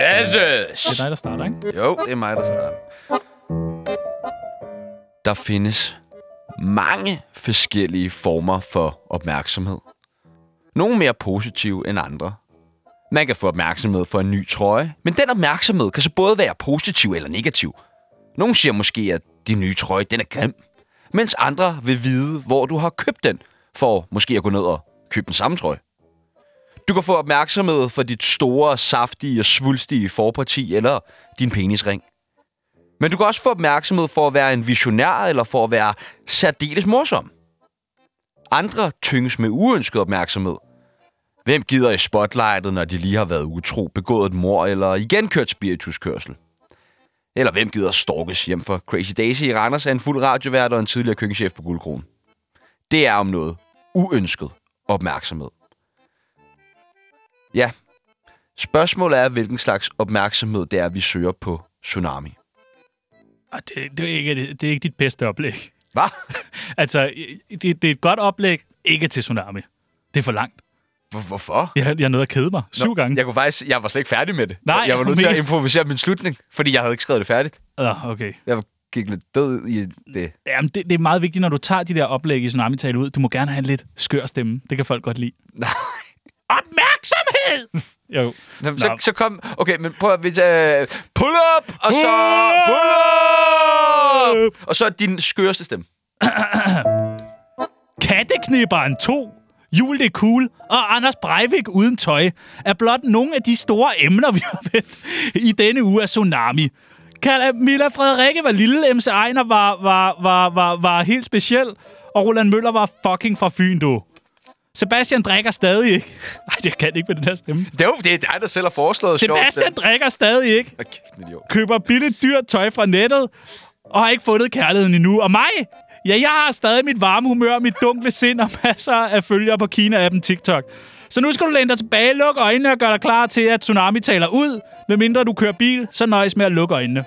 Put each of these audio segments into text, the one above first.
Jesus! Det er dig, der starter, ikke? Jo, det er mig, der starter. Der findes mange forskellige former for opmærksomhed. Nogle mere positive end andre. Man kan få opmærksomhed for en ny trøje, men den opmærksomhed kan så både være positiv eller negativ. Nogle siger måske, at din nye trøje den er grim, mens andre vil vide, hvor du har købt den, for måske at gå ned og købe den samme trøje. Du kan få opmærksomhed for dit store, saftige og svulstige forparti eller din penisring. Men du kan også få opmærksomhed for at være en visionær eller for at være særdeles morsom. Andre tynges med uønsket opmærksomhed. Hvem gider i spotlightet, når de lige har været utro, begået et mor eller igen kørt spirituskørsel? Eller hvem gider storkes hjem for Crazy Daisy i Randers er en fuld radiovært og en tidligere køkkenchef på Guldkronen? Det er om noget uønsket opmærksomhed. Ja, spørgsmålet er, hvilken slags opmærksomhed det er, vi søger på Tsunami. Og det, det, er ikke, det er ikke dit bedste oplæg. Hvad? Altså, det, det er et godt oplæg, ikke til Tsunami. Det er for langt. Hvor- Hvorfor? Jeg, jeg nødt at kede mig syv Nå, gange. Jeg, kunne faktisk, jeg var slet ikke færdig med det. Nej, jeg var nødt til men- at improvisere min slutning, fordi jeg havde ikke skrevet det færdigt. Uh, okay. Jeg gik lidt død i det. Jamen, det, det er meget vigtigt, når du tager de der oplæg i Tsunami tale ud. Du må gerne have en lidt skør stemme. Det kan folk godt lide. Nej. Opmærksomhed! Jo. Nå, så, så kom... Okay, men prøv at... vi tager- Pull up! Og så... Pull Pull up! up! Og så din skøreste stemme. Katteknipperen 2, Jul det cool, og Anders Breivik uden tøj er blot nogle af de store emner, vi har vendt i denne uge af Tsunami. Camilla Frederikke var lille, MC Ejner var, var, var, var, var helt speciel, og Roland Møller var fucking fra Fyn, du. Sebastian drikker stadig ikke. Nej, jeg kan ikke med den her stemme. Det er jo det er dig, der selv har foreslået sjovt Sebastian drikker stadig ikke. Kæft, idiot. køber billigt dyrt tøj fra nettet, og har ikke fundet kærligheden endnu. Og mig? Ja, jeg har stadig mit varme humør, mit dunkle sind og masser af følgere på Kina-appen TikTok. Så nu skal du læne dig tilbage, lukke øjnene og gøre dig klar til, at Tsunami taler ud. Medmindre du kører bil, så nøjes med at lukke øjnene.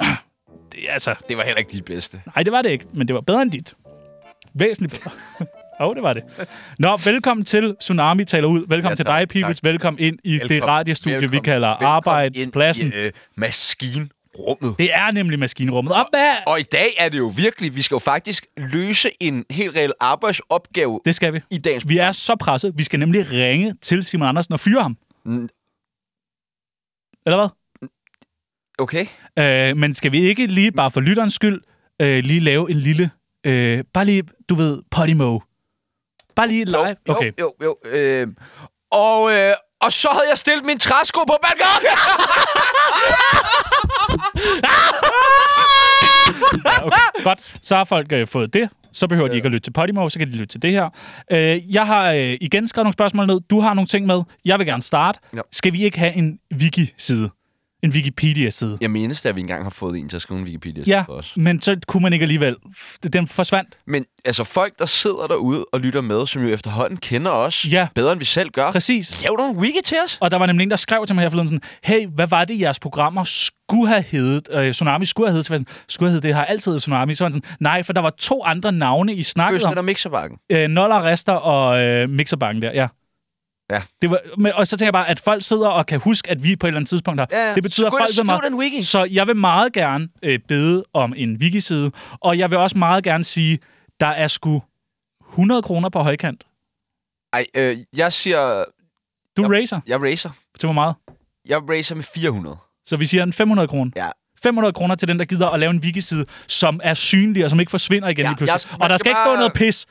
Det, altså, Det var heller ikke dit bedste. nej, det var det ikke, men det var bedre end dit. Væsentligt bedre. Jo, oh, det var det. Nå, velkommen til Tsunami taler ud. Velkommen Ja, til dig, Pibels. Velkommen ind i det Velkommen, radiostudie, vi velkommen, kalder velkommen Arbejdspladsen. Ind i, øh, maskinrummet. Det er nemlig maskinrummet. Og hvad? Og i dag er det jo virkelig, vi skal jo faktisk løse en helt reel arbejdsopgave Det skal vi. i dagens Vi er så presset. Vi skal nemlig ringe til Simon Andersen og fyre ham. Mm. Eller hvad? Okay. Øh, men skal vi ikke lige, bare for lytterens skyld, øh, lige lave en lille... Øh, bare lige, du ved, Podimo. Bare lige live. Jo, Okay. jo, jo. Øh, og, øh, og så havde jeg stillet min træsko på balkonen. Ja, okay. Godt. Så har folk øh, fået det. Så behøver de ikke at lytte til Podimo, så kan de lytte til det her. Øh, jeg har øh, igen skrevet nogle spørgsmål ned. Du har nogle ting med. Jeg vil gerne starte. Ja. Skal vi ikke have en wiki-side? En Wikipedia-side? Jeg mindes, at vi engang har fået en til at skrive en Wikipedia Ja, for os. men så kunne man ikke alligevel. Den forsvandt. Men altså folk, der sidder derude og lytter med, som jo efterhånden kender os Ja. bedre, end vi selv gør. Præcis. Lav en wiki til os? Og der var nemlig en, der skrev til mig her forleden sådan, hey, hvad var det, jeres programmer skulle have heddet? Øh, Tsunami skulle have heddet. Så sådan, skulle have heddet det, har altid heddet Tsunami. Så var sådan, nej, for der var to andre navne, I snakkede Bøssen om. eller mixerbakken? Øh, Noller, Rester og øh, Mixerbakken der, ja. Ja. Det var, men, og så tænker jeg bare, at folk sidder og kan huske, at vi på et eller andet tidspunkt har. Ja, ja. Det betyder, at folk ved wiki. Så jeg vil meget gerne øh, bede om en wiki-side. Og jeg vil også meget gerne sige, der er sgu 100 kroner på højkant. Ej, øh, jeg siger... Du Ja. racer. Jeg racer. Til hvor meget? Jeg racer med 400. Så vi siger en 500 kroner. Ja. 500 kroner til den, der gider at lave en wiki-side, som er synlig og som ikke forsvinder igen Ja, lige pludselig. jeg- og der skal skal ikke stå bare- noget pis.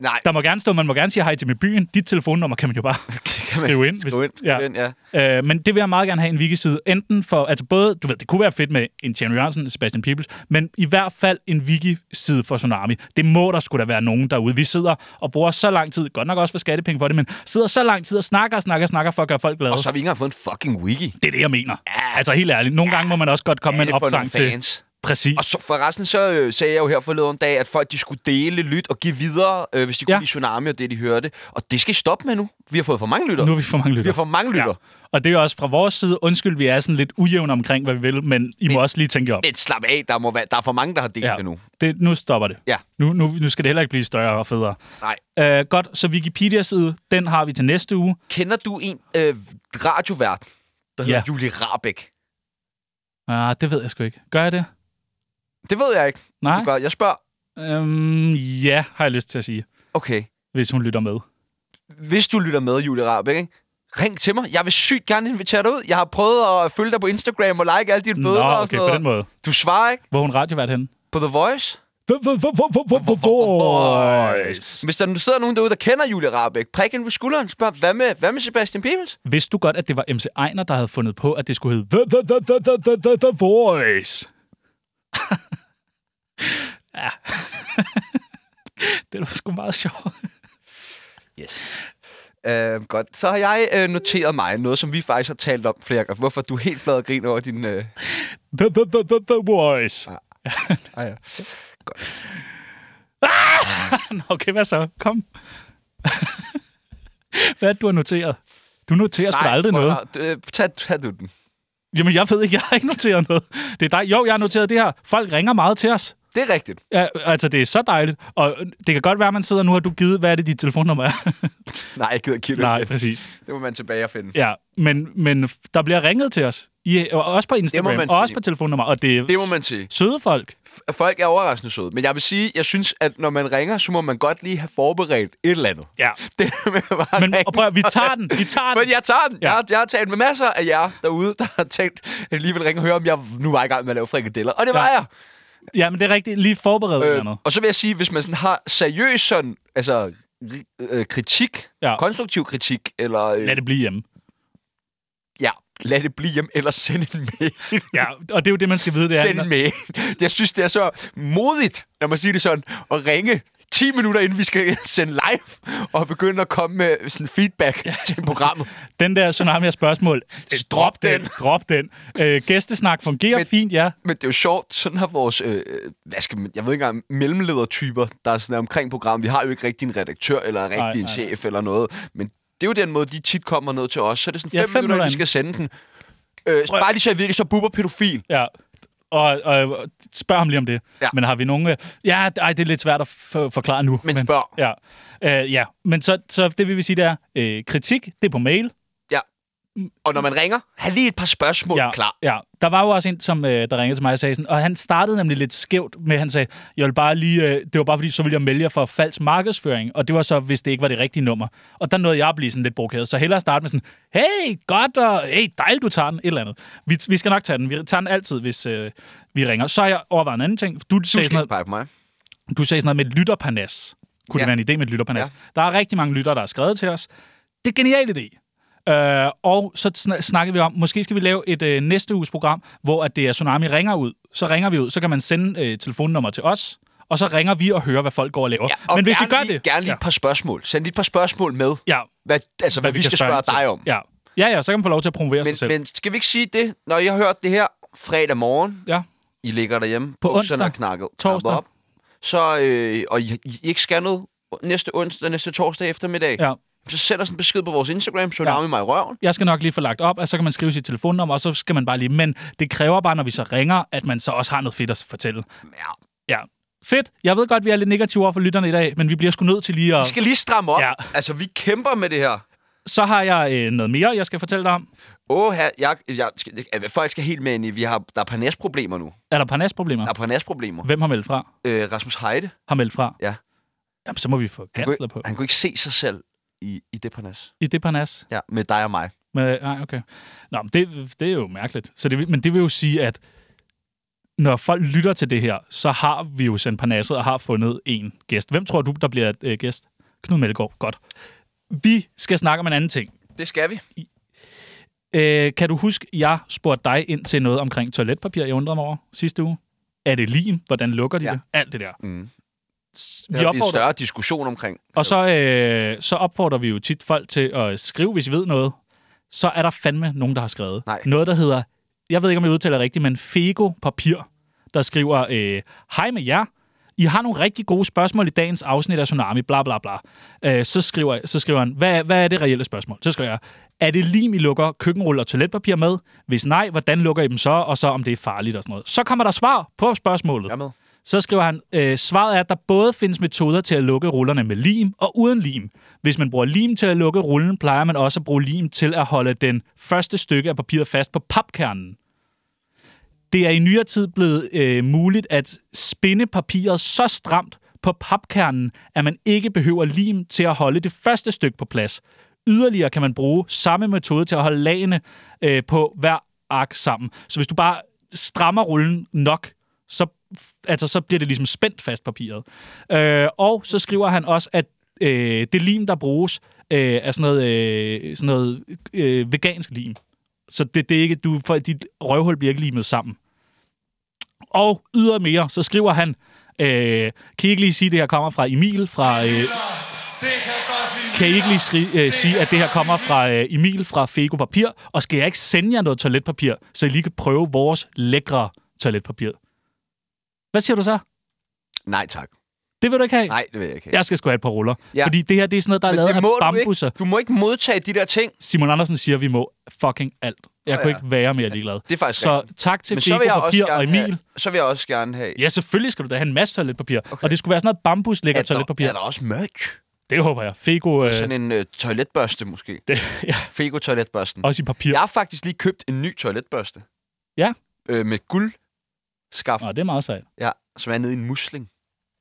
Nej, Der må gerne stå, man må gerne sige hej til min byen. Dit telefonnummer kan man jo bare kan man skrive ind. skrive ind, ja. skrive ind, ja. Øh, men det vil jeg meget gerne have en wiki-side. Enten for, altså både, du ved, det kunne være fedt med en Tjerno Jørgensen, Sebastian Peebles, men i hvert fald en wiki-side for Tsunami. Det må der skulle da være nogen derude. Vi sidder og bruger så lang tid, godt nok også for skattepenge for det, men sidder så lang tid og snakker og snakker og snakker for at gøre folk glade. Og så har vi ikke engang fået en fucking wiki. Det er det, jeg mener. Ja. Altså helt ærligt. Nogle gange må man også godt komme med en opsang til. Præcis. Og så forresten, så øh, sagde jeg jo her forleden dag, at folk de skulle dele, lyt og give videre, øh, hvis de kunne Ja. ja. lide Tsunami og det, de hørte. Og det skal I stoppe med nu. Vi har fået for mange lytter. Nu har vi for mange Vi lytter. har for mange lytter. Ja. Og det er også fra vores side. Undskyld, vi er sådan lidt ujævne omkring, hvad vi vil, men I må også lige tænke op. Men slap af, der, må være, der er for mange, der har delt Ja. det nu. Det, nu stopper det. Ja. Nu, nu, nu skal det heller ikke blive større og federe. Nej. Uh, godt, så Wikipedia-side, den har vi til næste uge. Kender du en øh, radiovært, der hedder Ja. Julie Rabeck. Ah, det ved jeg sgu ikke. Gør jeg det? Det ved jeg ikke. Nej? Du gør. Jeg spørger. Øhm, ja, har jeg lyst til at sige, Okay. hvis hun lytter med. Hvis du lytter med, Julie Rabeck, ikke? ring til mig. Jeg vil sygt gerne invitere dig ud. Jeg har prøvet at følge dig på Instagram og like alle dine Nå, billeder og okay, sådan på noget. den måde. Du svarer ikke Hvor hun radiovært henne? på The Voice. Voice. Hvis der nu sidder nogen derude, der kender Julie Rabeck, prik ind på skulderen. Spørg, hvad med, hvad med Sebastian Peebles? Vidste du godt, at det var MC Ejner, der havde fundet på, at det skulle hedde The, the, the, the, the, the, the, the Voice? ja. det var sgu meget sjovt. Yes. Uh, godt. Så har jeg uh, noteret mig noget, som vi faktisk har talt om flere gange. Hvorfor du er helt flad og griner over din... Uh... The, the, the, the, the Voice. Ah, ja. Nå, okay, hvad så? Kom. hvad er det, du har noteret? Du noterer sgu aldrig noget. noget. Tag, tag du den. Jamen, jeg ved ikke, jeg har ikke noteret noget. Det er dig. Jo, jeg har noteret det her. Folk ringer meget til os. Det er rigtigt. Ja, altså, det er så dejligt. Og det kan godt være, at man sidder nu, og du givet, hvad er det, dit telefonnummer er? Nej, jeg gider ikke. Nej, præcis. Det må man tilbage og finde. Ja, men, men der bliver ringet til os. I, og også på Instagram, og også sige. på telefonnummer. Og det er Det må man sige. søde folk. F- Folk er overraskende søde. Men jeg vil sige, jeg synes, at når man ringer, så må man godt lige have forberedt et eller andet. Ja. Det med bare Men og prøv, vi tager den. Vi tager den. Men jeg tager den. Ja. Jeg, har, jeg har talt med masser af jer derude, der har tænkt, at lige vil ringe og høre, om jeg nu var i gang med at lave frikadeller. Og det var Ja. jeg. Ja, men det er rigtigt. Lige forberedt øh, Øh, noget. og så vil jeg sige, hvis man sådan har seriøs sådan, altså, øh, kritik, ja. konstruktiv kritik, eller øh, Lad det blive hjemme. ja, lad det blive hjem, eller send en mail. Ja, og det er jo det, man skal vide. Det er, send en mail. Jeg synes, det er så modigt, når man siger det sådan, at ringe 10 minutter inden vi skal sende live, og begynde at komme med sådan feedback ja. til programmet. Den der tsunami af spørgsmål. Drop den. Drop den. Øh, gæstesnak fungerer Men- fint, ja. Men det er jo sjovt, sådan har vores, øh, hvad skal man, jeg ved ikke engang, mellemledertyper, der er sådan omkring programmet. Vi har jo ikke rigtig en redaktør, eller rigtig Nej, en nej. chef, eller noget. Men det er jo den måde, de tit kommer ned til os. Så er det sådan Ja, fem, fem minutter, minutter vi skal sende den. Øh, bare lige så jeg virker så buber pædofil. Ja. Og, og spørg ham lige om det. Ja. Men har vi nogen... øh, Ja, ej, det er lidt svært at forklare nu. Men spørg. Ja, øh, ja. men så, så det vil vi sige, det er øh, kritik, det er på mail. Og når man ringer, have lige et par spørgsmål Ja, klar. ja. Der var jo også en, som øh, der ringede til mig og sagde sådan, og han startede nemlig lidt skævt med, han sagde, jeg vil bare lige, øh, det var bare fordi, så ville jeg melde jer for falsk markedsføring, og det var så, hvis det ikke var det rigtige nummer. Og der nåede jeg at blive sådan lidt provokeret, så hellere starte med sådan, hey, godt, og hey, dejligt, du tager den, et eller andet. Vi, vi skal nok tage den, vi tager den altid, hvis øh, vi ringer. Så har jeg overvejet en anden ting. Du, Du sagde, sådan på mig. noget, du sagde sådan noget med et lytterpanas. Kunne ja. Det være en idé med et lytterpanas? Ja. Der er rigtig mange lyttere, der har skrevet til os. Det er en genial idé. Øh, og så sn- snakkede vi om, måske skal vi lave et øh, næste uges program, hvor at det er Tsunami ringer ud. Så ringer vi ud, så kan man sende øh, telefonnummer til os, og så ringer vi og hører, hvad folk går og laver. Ja, og Men hvis vi gør lige, det... Gerne lige et par spørgsmål. Send lige et par spørgsmål med. ja, Hvad, altså, hvad, hvad vi, skal spørge til. dig om. Ja. ja, ja, så kan man få lov til at promovere sig selv. Men, men skal vi ikke sige det, når I har hørt det her fredag morgen, Ja, I ligger derhjemme, På onsdag, er knakket, torsdag. op, så, øh, og I, I ikke skal noget næste onsdag, næste torsdag eftermiddag, ja. Så send os en besked på vores Instagram, Tsunami ja. mig i røven. Jeg skal nok lige få lagt op, og så kan man skrive sit telefonnummer, og så skal man bare lige... Men det kræver bare, når vi så ringer, at man så også har noget fedt at fortælle. Ja. Ja, fedt. Jeg ved godt, vi er lidt negative over for lytterne i dag, men vi bliver sgu nødt til lige at... Vi skal lige stramme op. Ja. Altså, vi kæmper med det her. Så har jeg øh, noget mere, jeg skal fortælle dig om. Åh, her, jeg, jeg, jeg, folk skal helt med ind i, vi har, der er parnasproblemer nu. Er der parnasproblemer? Der er parnasproblemer. Hvem har meldt fra? Øh, Rasmus Heide, Har meldt fra? Ja. Jamen, så må vi få kansler på. han kunne ikke se sig selv i, i det parnas. I det parnas? Ja, med dig og mig. Men, nej, okay. Nå, men det, det er jo mærkeligt. Så det, men det vil jo sige, at når folk lytter til det her, så har vi jo sendt parnasset og har fundet en gæst. Hvem tror du, der bliver øh, gæst? Knud Melgaard. Godt. Vi skal snakke om en anden ting. Det skal vi. Øh, kan du huske, jeg spurgte dig ind til noget omkring toiletpapir, jeg undrede mig over sidste uge? Er det lim? Hvordan lukker de Ja. det? Alt det der. Mm. Vi har vi en opfordrer, større diskussion omkring. og så, øh, så opfordrer vi jo tit folk til at skrive, hvis I ved noget. Så er der fandme nogen, der har skrevet. Nej. Noget, der hedder, jeg ved ikke, om jeg udtaler det rigtigt, men Fego Papir, der skriver, øh, hej med jer. I har nogle rigtig gode spørgsmål i dagens afsnit af Tsunami, bla bla bla. Øh, så, skriver, så skriver han, hvad, hvad er det reelle spørgsmål? Så skriver jeg, er det lim, I lukker køkkenrulle og toiletpapir med? Hvis nej, hvordan lukker I dem så? Og så om det er farligt og sådan noget. Så kommer der svar på spørgsmålet. Jeg med. Så skriver han, øh, svaret er, at der både findes metoder til at lukke rullerne med lim og uden lim. Hvis man bruger lim til at lukke rullen, plejer man også at bruge lim til at holde den første stykke af papiret fast på papkernen. Det er i nyere tid blevet øh, muligt at spænde papiret så stramt på papkernen, at man ikke behøver lim til at holde det første stykke på plads. Yderligere kan man bruge samme metode til at holde lagene øh, på hver ark sammen. Så hvis du bare strammer rullen nok, så, altså, så bliver det ligesom spændt fast papiret. Øh, og så skriver han også, at øh, det lim, der bruges, øh, er sådan noget, øh, sådan noget øh, vegansk lim. Så det, det er ikke, du, for dit røvhul bliver ikke limet sammen. Og ydermere, så skriver han, øh, kan I ikke lige sige, at det her kommer fra Emil fra... Øh, kan I ikke lige skri- øh, sige, at det her kommer fra øh, Emil fra Fego Papir? Og skal jeg ikke sende jer noget toiletpapir, så I lige kan prøve vores lækre toiletpapir? Hvad siger du så? Nej, tak. Det vil du ikke have? Nej, det vil jeg ikke. have. Jeg skal sgu have et par ruller. Ja. Ja. Fordi det her, det er sådan noget, der er Men lavet af du bambusser. ikke. Du må ikke modtage de der ting. Simon Andersen siger, at vi må fucking alt. Jeg kunne ja. ikke være mere ligeglad. Det er faktisk Så rigtigt. tak til Men Fego Papir og Emil. have, så vil jeg også gerne have... Ja, selvfølgelig skal du da have en masse toiletpapir. Okay. Og det skulle være sådan noget bambuslækker er, toiletpapir. er der også merch? Det håber jeg. Fego, øh, Sådan en uh, toiletbørste måske. det, ja, Fego toiletbørsten. også i papir. Jeg har faktisk lige købt en ny toiletbørste. Ja. Øh, med guldskaft. Nå, det er meget sejt. Ja, som er nede i en musling.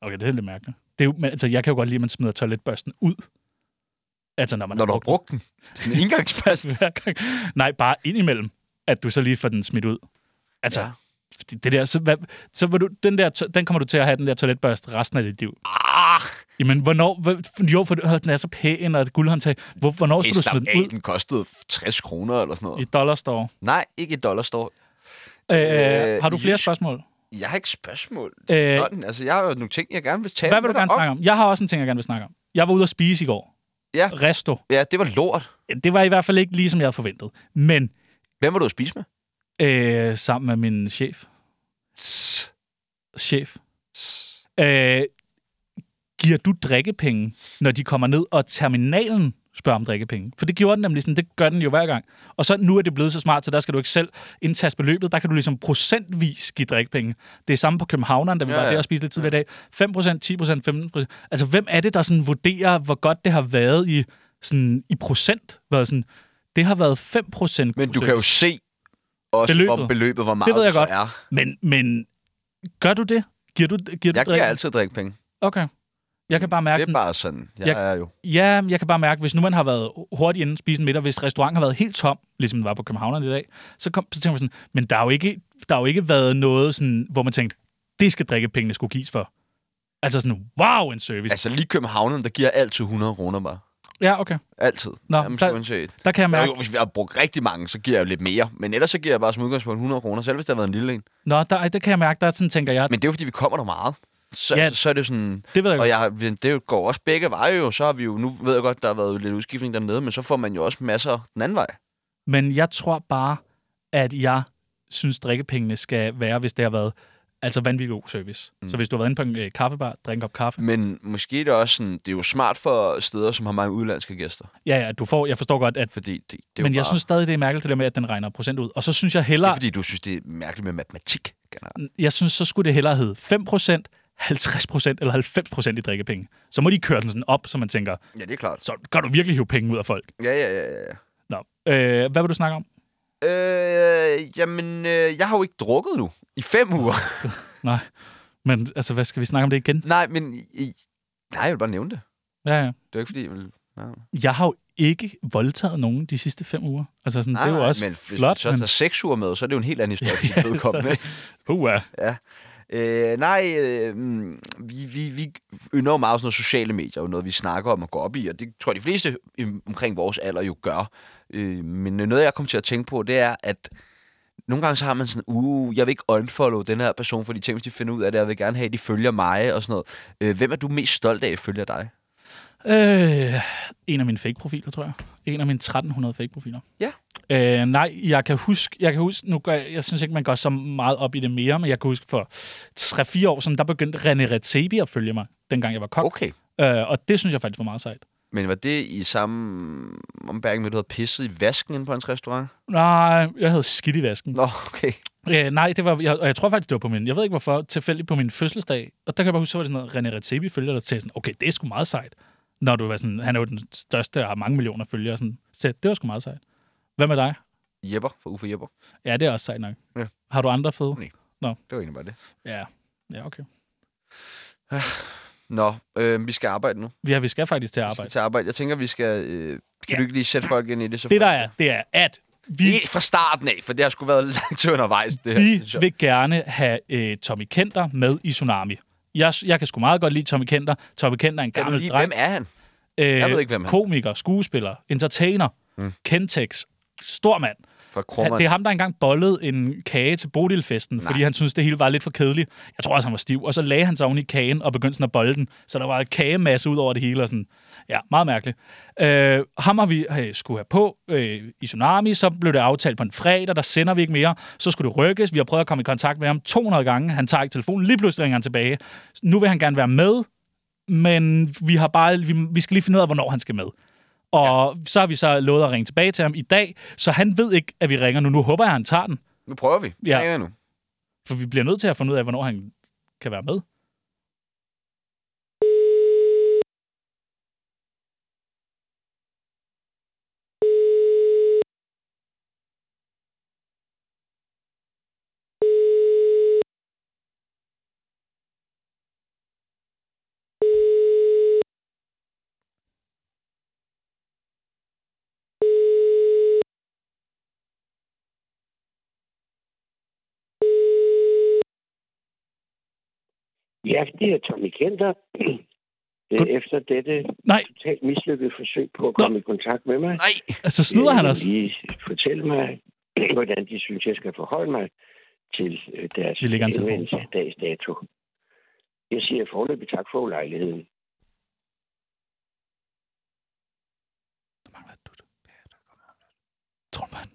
Okay, det er lidt mærkeligt. Det er jo, men, altså, jeg kan jo godt lide, at man smider toiletbørsten ud. Altså, når man Når du har brugt brugt den. Sådan en den gang. Nej, bare indimellem, at du så lige får den smidt ud. Altså, ja. Det der, så, hvad, så vil du, den, der, den kommer du til at have, den der toiletbørste, resten af dit liv. Ah, Jamen, hvornår... Hvor, jo, for den er så pæn, og et guldhåndtag. Hvor, hvornår skal du smide den ud? den kostede 60 kroner eller sådan noget. I dollarstore. Nej, ikke et dollar store. Øh, Øh, har du flere Jysk- spørgsmål? Jeg har ikke spørgsmål. Øh, sådan. Altså, jeg har jo nogle ting, jeg gerne vil tale Hvad vil du gerne om. snakke om? Jeg har også en ting, jeg gerne vil snakke om. Jeg var ude at spise i går. Ja. Resto. Ja, det var lort. Det var i hvert fald ikke lige, som jeg havde forventet. Men Hvem var du at spise med? øh, sammen med min chef. Tss, Chef. tss. Øh, giver du drikkepenge, når de kommer ned, og terminalen spørger om drikkepenge? For det gjorde den nemlig sådan, det gør den jo hver gang. Og så nu er det blevet så smart, så der skal du ikke selv indtaste beløbet. Der kan du ligesom procentvis give drikkepenge. Det er samme på Københavneren, da vi Ja, var ja. der og spiste lidt tidligere i dag. 5%, 10%, 15%. Altså, hvem er det, der sådan vurderer, hvor godt det har været i, sådan, i procent? Været sådan, det har været 5%. Men du kan jo se også, Beløbet. hvor beløbet, hvor meget Det ved jeg så godt. er. Men, men gør du det? Giver du, giver du Jeg giver altid drikkepenge. Okay. Jeg kan bare mærke Det er sådan, bare sådan, jeg Jeg- er jo. Ja, jeg kan bare mærke, hvis nu man har været hurtigt inde og spise en middag, hvis restauranten har været helt tom, ligesom den var på København i dag, så, kom, så tænker man sådan, men der har jo ikke, der har jo ikke været noget, sådan, hvor man tænkte, det skal drikkepengene skulle gives for. Altså sådan, wow, en service. Altså lige Københavnen, der giver altid 100 kroner bare. Ja, okay. Altid. Nå, Jamen, der-. Der kan jeg mærke, Jo, hvis vi har brugt rigtig mange, så giver jeg jo lidt mere. Men ellers så giver jeg bare som udgangspunkt 100 kroner, selv hvis det har været en lille en. nå, der, der kan jeg mærke, der sådan tænker jeg, Men det er jo, fordi vi kommer der meget. Så, Ja. så, er det sådan... det ved jeg Og godt. jeg, det går også begge veje jo. Så har vi jo... Nu ved jeg godt, der har været lidt udskiftning dernede, men så får man jo også masser den anden vej. Men jeg tror bare, at jeg synes, drikkepengene skal være, hvis det har været altså vanvittig god service. Mm. Så hvis du har været inde på en øh, kaffebar, drink en kop kaffe. Men måske er det også sådan... Det er jo smart for steder, som har mange udlandske gæster. Ja, ja, du får, jeg forstår godt, at Fordi det, det er men jo jeg bare, synes stadig, det er mærkeligt det der med, at den regner procent ud. Og så synes jeg Det hellere, er fordi, du synes, det er mærkeligt med matematik. generelt. jeg synes, så skulle det hellere hedde 5%, 50% eller 90% i drikkepenge. Så må de køre den sådan op, så man tænker, Ja, det er klart. så gør du virkelig hive penge ud af folk. Ja, ja, ja, ja. Nå. Øh, hvad vil du snakke om? Øh, jamen, øh, jeg har jo ikke drukket nu. I fem uger. Nej. Men altså, hvad skal vi snakke om det igen? Nej, men... I, nej, jeg vil bare nævne det. Ja, ja. Det er ikke, fordi jeg vil... Nej, Jeg har jo ikke voldtaget nogen de sidste fem uger. Altså, sådan, nej, det er jo nej, også men hvis flot. man så tager seks uger med, så er det jo en helt anden historie, for sit vedkommende. Uh, Ja. Øh, nej, øh, mm, vi, vi, vi ynder jo meget sådan noget sociale medier, og noget vi snakker om og går op i, og det tror jeg de fleste omkring vores alder jo gør. Øh, men noget jeg kom til at tænke på, det er, at nogle gange så har man sådan, uh, jeg vil ikke unfollow den her person, fordi tænk, hvis de finder ud af det, jeg vil gerne have, at de følger mig og sådan noget. Øh, hvem er du mest stolt af, at følger dig? Øh, en af mine fake-profiler, tror jeg. En af mine 1300 fake-profiler. Ja. Øh, nej, jeg kan huske, jeg kan huske, nu gør jeg, jeg synes ikke, man går så meget op i det mere, men jeg kan huske for 3-4 år siden, der begyndte René Redzepi at følge mig, dengang jeg var kok. Okay. Øh, og det synes jeg faktisk var meget sejt. Men var det i samme ombæring med, at du havde pisset i vasken inde på hans restaurant? Nej, jeg havde skidt i vasken. Nå, okay. Øh, nej, det var, jeg, og jeg tror faktisk, det var på min, jeg ved ikke hvorfor, tilfældigt på min fødselsdag. Og der kan jeg bare huske, var det sådan noget, René Redzepi følger, der sagde sådan, okay, det er sgu meget sejt. Når du var sådan, han er jo den største og har mange millioner følgere. Sådan, så det var sgu meget sejt. Hvad med dig? Jepper for Uffe Jepper. Ja, det er også sejt nok. Ja. Har du andre fede? Nej. Det var egentlig bare det. Ja. Ja, okay. Nå, øh, vi skal arbejde nu. Ja, vi skal faktisk til at Vi skal arbejde. til arbejde. Jeg tænker, vi skal... Øh, kan Ja. du ikke lige sætte folk ind i det? Så Det der er, det er, at vi, Helt fra starten af, for det har sgu været lang tid undervejs, det her. vi vil gerne have øh, Tommy Kenter med i Tsunami. Jeg, jeg kan sgu meget godt lide Tommy Kenter. Tommy Kenter er en gammel lige, dreng. hvem er han? Øh, Jeg ved ikke, hvem han er. Komiker, skuespiller, entertainer, mm. Kentex, stor mand. Fra Krummer. det er ham, der engang bollede en kage til Bodilfesten, Nej. fordi han syntes, det hele var lidt for kedeligt. Jeg tror også, han var stiv. Og så lagde han sig oven i kagen og begyndte sådan at bolle den. Så der var en kagemasse ud over det hele. Og sådan. Ja, meget mærkeligt. Øh, ham har vi øh, skulle have på øh, i Tsunami. Så blev det aftalt på en fredag. Der sender vi ikke mere. Så skulle det rykkes. Vi har prøvet at komme i kontakt med ham 200 gange. Han tager ikke telefonen. Lige pludselig ringer han tilbage. Nu vil han gerne være med. Men vi, har bare, vi, vi skal lige finde ud af, hvornår han skal med. Og ja. så har vi så lovet at ringe tilbage til ham i dag, så han ved ikke, at vi ringer nu. Nu håber jeg, at han tager den, Nu prøver vi. Ja. Ja. nu. for vi bliver nødt til at finde ud af, hvornår han kan være med. Ja, det er Tommy Kenter. Er efter dette Nej, totalt mislykkede forsøg på at komme i kontakt med mig. Nej! altså snyder han vil os? Lige fortælle mig, hvordan de synes, jeg skal forholde mig til øh, deres henvendelse på. dags dato. Jeg siger forløbig tak for ulejligheden. Tror man.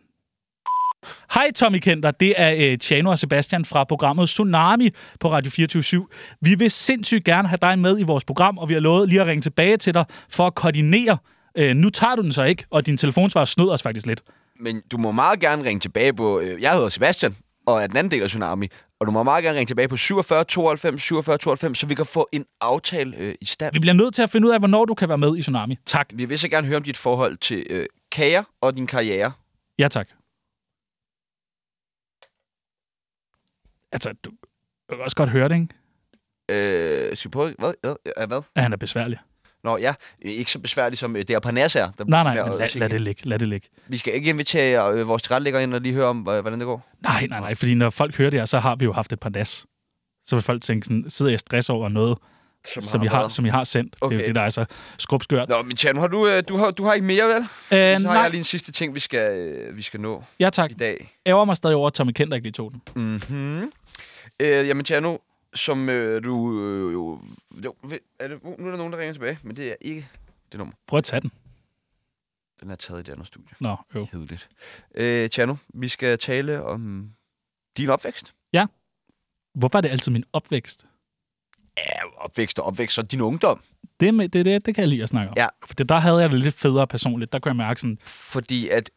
Hej Tommy Kenter, det er øh, Tjano og Sebastian fra programmet Tsunami på Radio 24 Vi vil sindssygt gerne have dig med i vores program, og vi har lovet lige at ringe tilbage til dig for at koordinere. Øh, nu tager du den så ikke, og din telefonsvar snød os faktisk lidt. Men du må meget gerne ringe tilbage på... Øh, jeg hedder Sebastian, og er den anden del af Tsunami. Og du må meget gerne ringe tilbage på 47 92 47 92, så vi kan få en aftale øh, i stand. Vi bliver nødt til at finde ud af, hvornår du kan være med i Tsunami. Tak. Vi vil så gerne høre om dit forhold til øh, kager og din karriere. Ja, tak. Altså, du du kan også godt høre det, ikke? Øh, skal vi prøve... Hvad? Hvad? Hvad? At han er besværlig. Nå ja, ikke så besværligt som øh, det er Parnas er. Der Nej, nej, men lad, lad det ligge. Lad det ligge. Vi skal ikke invitere øh, vores tilrettelægger ind og lige høre om, hvordan det går. Nej, nej, nej, fordi når folk hører det her, så har vi jo haft et par das. Så vil folk tænke sådan, sidder jeg stress over noget, som, som, I, har, været. som I har sendt. Okay. Det er jo det, der er så skrubskørt. Nå, men Tjano, har du, øh, du, har, du har ikke mere, vel? Øh, Så har nej, jeg lige en sidste ting, vi skal, øh, vi skal nå ja tak. i dag. Ærger mig stadig over, at Tommy Kenter ikke lige tog den. Mhm. Øh, jamen, Tjano, som øh, du øh, jo... jo er det, nu er der nogen, der ringer tilbage, men det er ikke det nummer. Prøv at tage den. Den er taget i det andet studie. Nå, jo. Kedeligt. Øh, Tjano, vi skal tale om din opvækst. Hvorfor er det altid min opvækst? Ja, opvækst og opvækst, så din ungdom. Det, med, det, det, det kan jeg lige at snakke om. Ja. For der havde jeg det lidt federe personligt. Der kunne jeg mærke sådan, Fordi at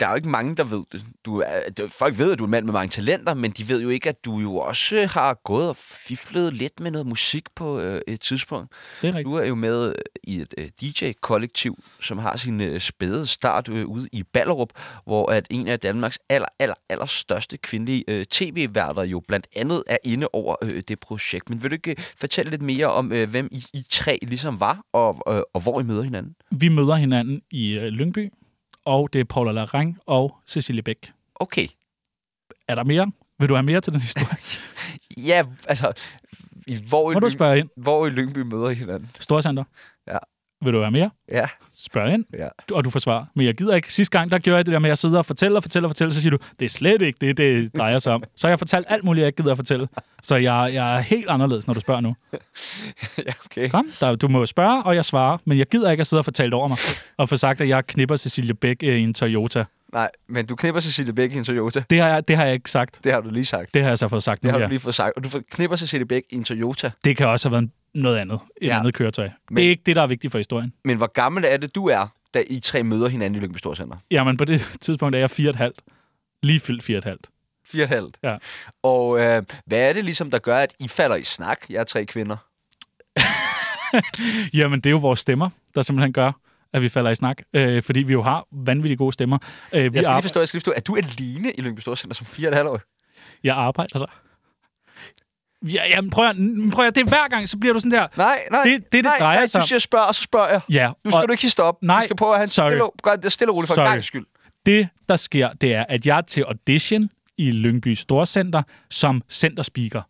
der er jo ikke mange, der ved det. Du er, folk ved, at du er en mand med mange talenter, men de ved jo ikke, at du jo også har gået og fiflet lidt med noget musik på øh, et tidspunkt. det er rigtigt. Du er jo med øh, i et øh, DJ-kollektiv, som har sin øh, spæde start øh, ude i Ballerup, hvor at en af Danmarks aller, aller, aller største kvindelige øh, tv-værter jo blandt andet er inde over øh, det projekt. Men vil du ikke øh, fortælle lidt mere om, øh, hvem I, I tre ligesom var, og, øh, og hvor I møder hinanden? Vi møder hinanden i øh, Lyngby, og det er Paula Larang og Cecilie Bæk. Okay. Er der mere? Vil du have mere til den historie? Ja, altså, i, hvor, i Må du spørge ind. hvor i Lyngby møder I hinanden? Storcenter? Ja. Vil du have mere? Ja, Spørg ind. ja. Og du får svar. Men jeg gider ikke. Sidste gang, der gjorde jeg det der med at sidde og fortælle og fortælle og fortælle, så siger du, det er slet ikke det, det drejer sig om. Så har jeg fortalt alt muligt, jeg ikke gider at fortælle. Så jeg, jeg er helt anderledes, når du spørger nu. ja, okay. Kom, der, du må spørge, og jeg svarer. Men jeg gider ikke at sidde og fortælle over mig. Og få sagt, at jeg knipper Cecilie Bæk øh, i en Toyota. Nej, men du knipper Cecilie Bæk i en Toyota. Det har, jeg, det har jeg ikke sagt. Det har du lige sagt. Det har jeg så fået sagt Det nu, har ja. du lige fået sagt. Og du knipper Cecilie Bæk i en Toyota. Det kan også have været noget andet. Et Ja. andet køretøj. Men... Det er ikke det, der er vigtigt for historien. Men hvor gammel er det, du er, da I tre møder hinanden i Lyngby Storcenter? Jamen, på det tidspunkt er jeg fire og et halvt. Lige fyldt fire og et halvt. Fire og et halvt. Ja. Og øh, hvad er det ligesom, der gør, at I falder i snak, jeg er tre kvinder? Jamen, det er jo vores stemmer, der simpelthen gør, at vi falder i snak. Øh, fordi vi jo har vanvittigt gode stemmer. Øh, vi Jeg skal lige forstå, jeg skal lige forstå, er du alene i Lyngby Storcenter som fire og et halvt år? jeg arbejder der. Ja, jamen, prøv at, prøv at, det er hver gang, så bliver du sådan der. Nej, nej. Det- det, det nej, drejer nej, sig du siger spørg, og så spørger jeg. Ja, Nu skal og du ikke hisse op. Nej, Vi skal prøve at have en stille, gøre det stille og roligt for Sorry. en gang skyld. det, der sker, det er, at jeg er til audition i Lyngby Storcenter som centerspeaker.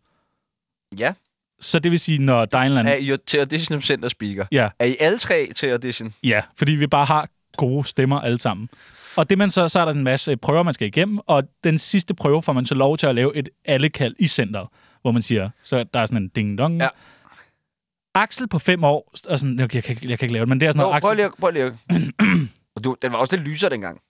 Ja. Så det vil sige, når der er en eller anden... Er I til audition som center speaker? Ja, Er I alle tre til audition? ja, fordi vi bare har gode stemmer alle sammen. Og det man så, så er der en masse prøver, man skal igennem, og den sidste prøve får man så lov til at lave et allekald i centret, hvor man siger, så der er sådan en ding-dong. Ja. Axel på fem år, og sådan, okay, jeg, kan, jeg kan ikke lave det, men det er sådan Nå, noget, prøv Axel, lige, prøv lige. Og du, den var også lidt lysere dengang.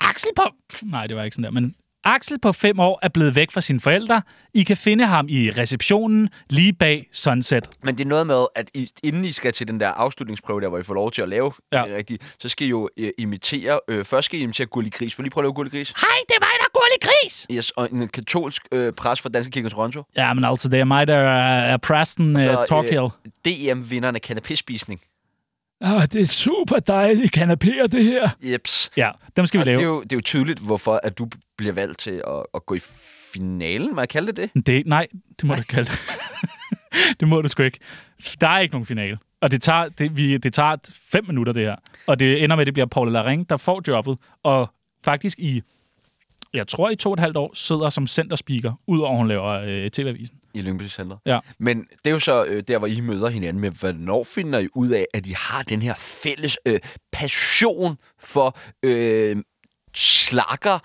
Axel på... Nej, det var ikke sådan der, men Axel på fem år er blevet væk fra sine forældre. I kan finde ham i receptionen lige bag Sunset. Men det er noget med, at I, inden I skal til den der afslutningsprøve, der hvor I får lov til at lave Ja. det rigtigt, så skal I jo øh, imitere... Øh, først skal I imitere Gulli Gris. Vil I lige prøve at lave Gulli Gris? Hej, det er mig, der er Gurli Gris! Yes, og en katolsk øh, pres for Danske Kirke Toronto. Ja, men altså, det er mig, der er, er Preston uh, Så, Torkill. øh, DM-vinderne kanapéspisning. Åh, det er super dejligt kanapéer, det her. Jeps. Ja, dem skal vi Og det er, lave. jo, det er jo tydeligt, hvorfor at du bliver valgt til at, at gå i finalen. Må jeg kalde det det? Det, nej, det må du ikke kalde det. det må du sgu ikke. Der er ikke nogen finale. Og det tager, det, vi, det tager fem minutter, det her. Og det ender med, at det bliver Paul Laring, der får jobbet. Og faktisk i, jeg tror i to og et halvt år, sidder som centerspeaker, udover hun laver øh, TV-avisen. I Lyngby Center. Ja. Men det er jo så øh, der, hvor I møder hinanden med, hvornår finder I ud af, at I har den her fælles øh, passion for øh, slakker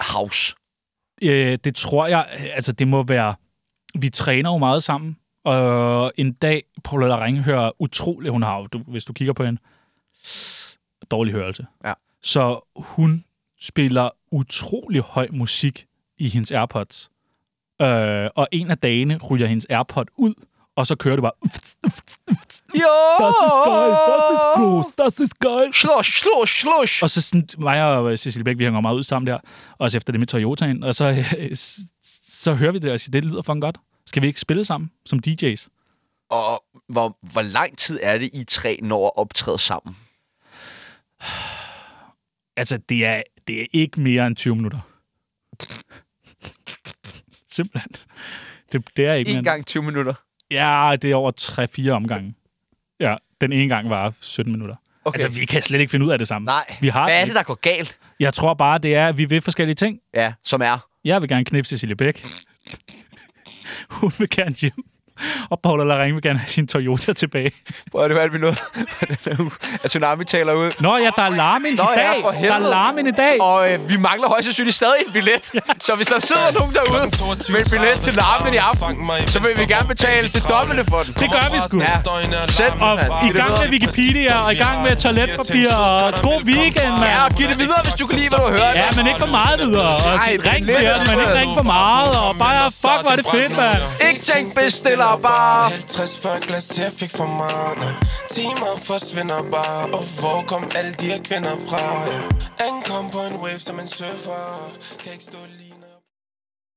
house? Øh, det tror jeg, altså det må være, vi træner jo meget sammen. Og en dag, Paul Laring hører utrolig, hun har du, hvis du kigger på hende, dårlig hørelse. Ja. Så hun spiller utrolig høj musik i hendes AirPods. Øh, og en af dagene ryger hendes AirPod ud, og så kører det bare... Jo! Das ist geil, das ist groß, das ist geil. Slush, slush, slush! Og så sådan, mig og Cecilie Bæk, vi hænger meget ud sammen der, også efter det med Toyotaen, og så, så hører vi det og siger, det lyder fucking godt. Skal vi ikke spille sammen som DJ's? Og hvor, hvor lang tid er det, I tre når at optræde sammen? Altså, det er, det er ikke mere end 20 minutter. Simpelthen. Det, det er ikke En gang 20 minutter. Ja, det er over 3-4 omgange. Ja, den ene gang var 17 minutter. Okay. Altså, vi kan slet ikke finde ud af det sammen. Nej, Vi har hvad er det, der går galt? Jeg tror bare, det er, at vi vil forskellige ting. Ja, som er... Jeg vil gerne knipse Cecilie Bæk. Hun vil gerne hjem. Og Paula Laring vil gerne have sin Toyota tilbage. Hvor er det, hvad er det, vi nåede på den her uge? At Tsunami taler ud. Nå ja, der er larmen Nå i ja, dag. for der er larmen i dag. Og øh, vi mangler højst sandsynligt stadig en billet. Så hvis der sidder nogen derude med en billet til larmen i aften, så vil vi gerne betale det dobbelte for den. Det gør vi sgu. Ja. Sæt Og i gang med. Wikipedia, og i gang med toiletpapir, og god weekend, mand. Ja, og giv det videre, hvis du kan lide, hvad du hører. Ja, men ikke for meget videre. Og Nej, ring os, men ikke ring for meget. Og bare, fuck, hvor er det fedt, mand. Ikke tænk bestiller bare. 50 40 glas til jeg fik for meget Timer forsvinder bare Og hvor kom alle de her kvinder fra Ankom på en wave som en surfer. Kan ikke stå lige